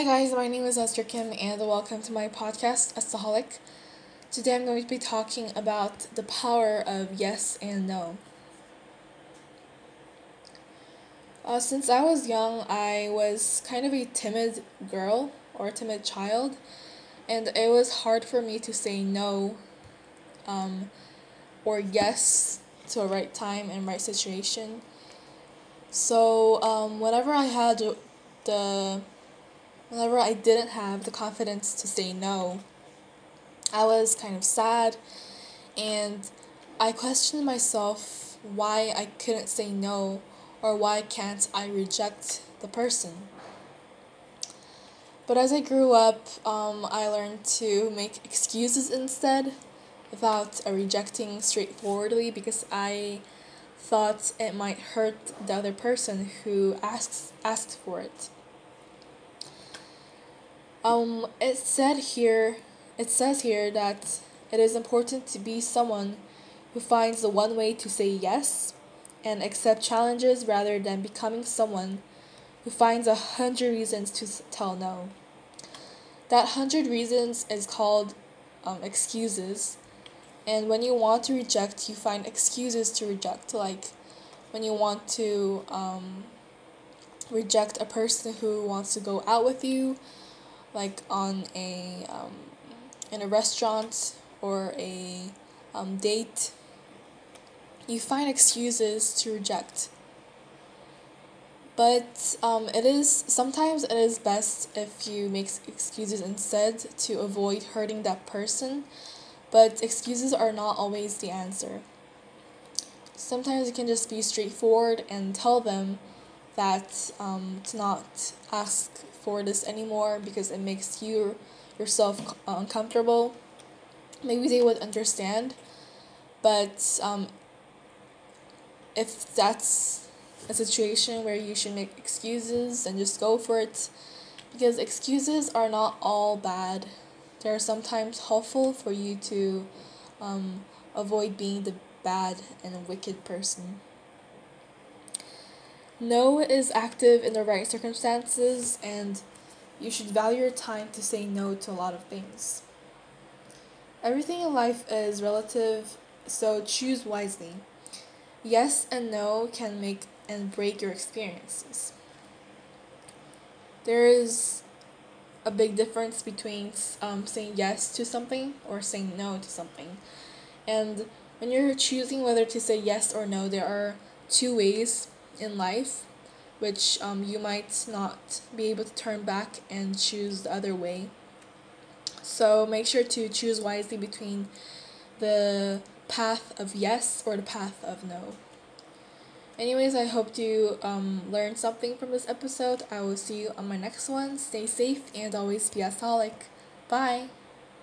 Hi guys, my name is Esther Kim and welcome to my podcast, Estaholic. Today I'm going to be talking about the power of yes and no. Uh, since I was young, I was kind of a timid girl or timid child, and it was hard for me to say no um, or yes to a right time and right situation. So um, whenever I had the whenever I didn't have the confidence to say no, I was kind of sad and I questioned myself why I couldn't say no or why can't I reject the person. But as I grew up, um, I learned to make excuses instead without uh, rejecting straightforwardly because I thought it might hurt the other person who asks asked for it. Um, it said here, it says here that it is important to be someone who finds the one way to say yes and accept challenges rather than becoming someone who finds a hundred reasons to tell no. That hundred reasons is called um, excuses, and when you want to reject, you find excuses to reject. Like when you want to um, reject a person who wants to go out with you like on a um, in a restaurant or a um, date, you find excuses to reject. But um, it is sometimes it is best if you make excuses instead to avoid hurting that person. But excuses are not always the answer. Sometimes you can just be straightforward and tell them that um, to not ask for this anymore because it makes you yourself uncomfortable. Maybe they would understand, but um, if that's a situation where you should make excuses and just go for it, because excuses are not all bad. They are sometimes helpful for you to um, avoid being the bad and wicked person. No is active in the right circumstances, and you should value your time to say no to a lot of things. Everything in life is relative, so choose wisely. Yes and no can make and break your experiences. There is a big difference between um, saying yes to something or saying no to something. And when you're choosing whether to say yes or no, there are two ways in life, which um, you might not be able to turn back and choose the other way. So make sure to choose wisely between the path of yes or the path of no. Anyways, I hope you um, learned something from this episode. I will see you on my next one. Stay safe and always be a solid. Bye.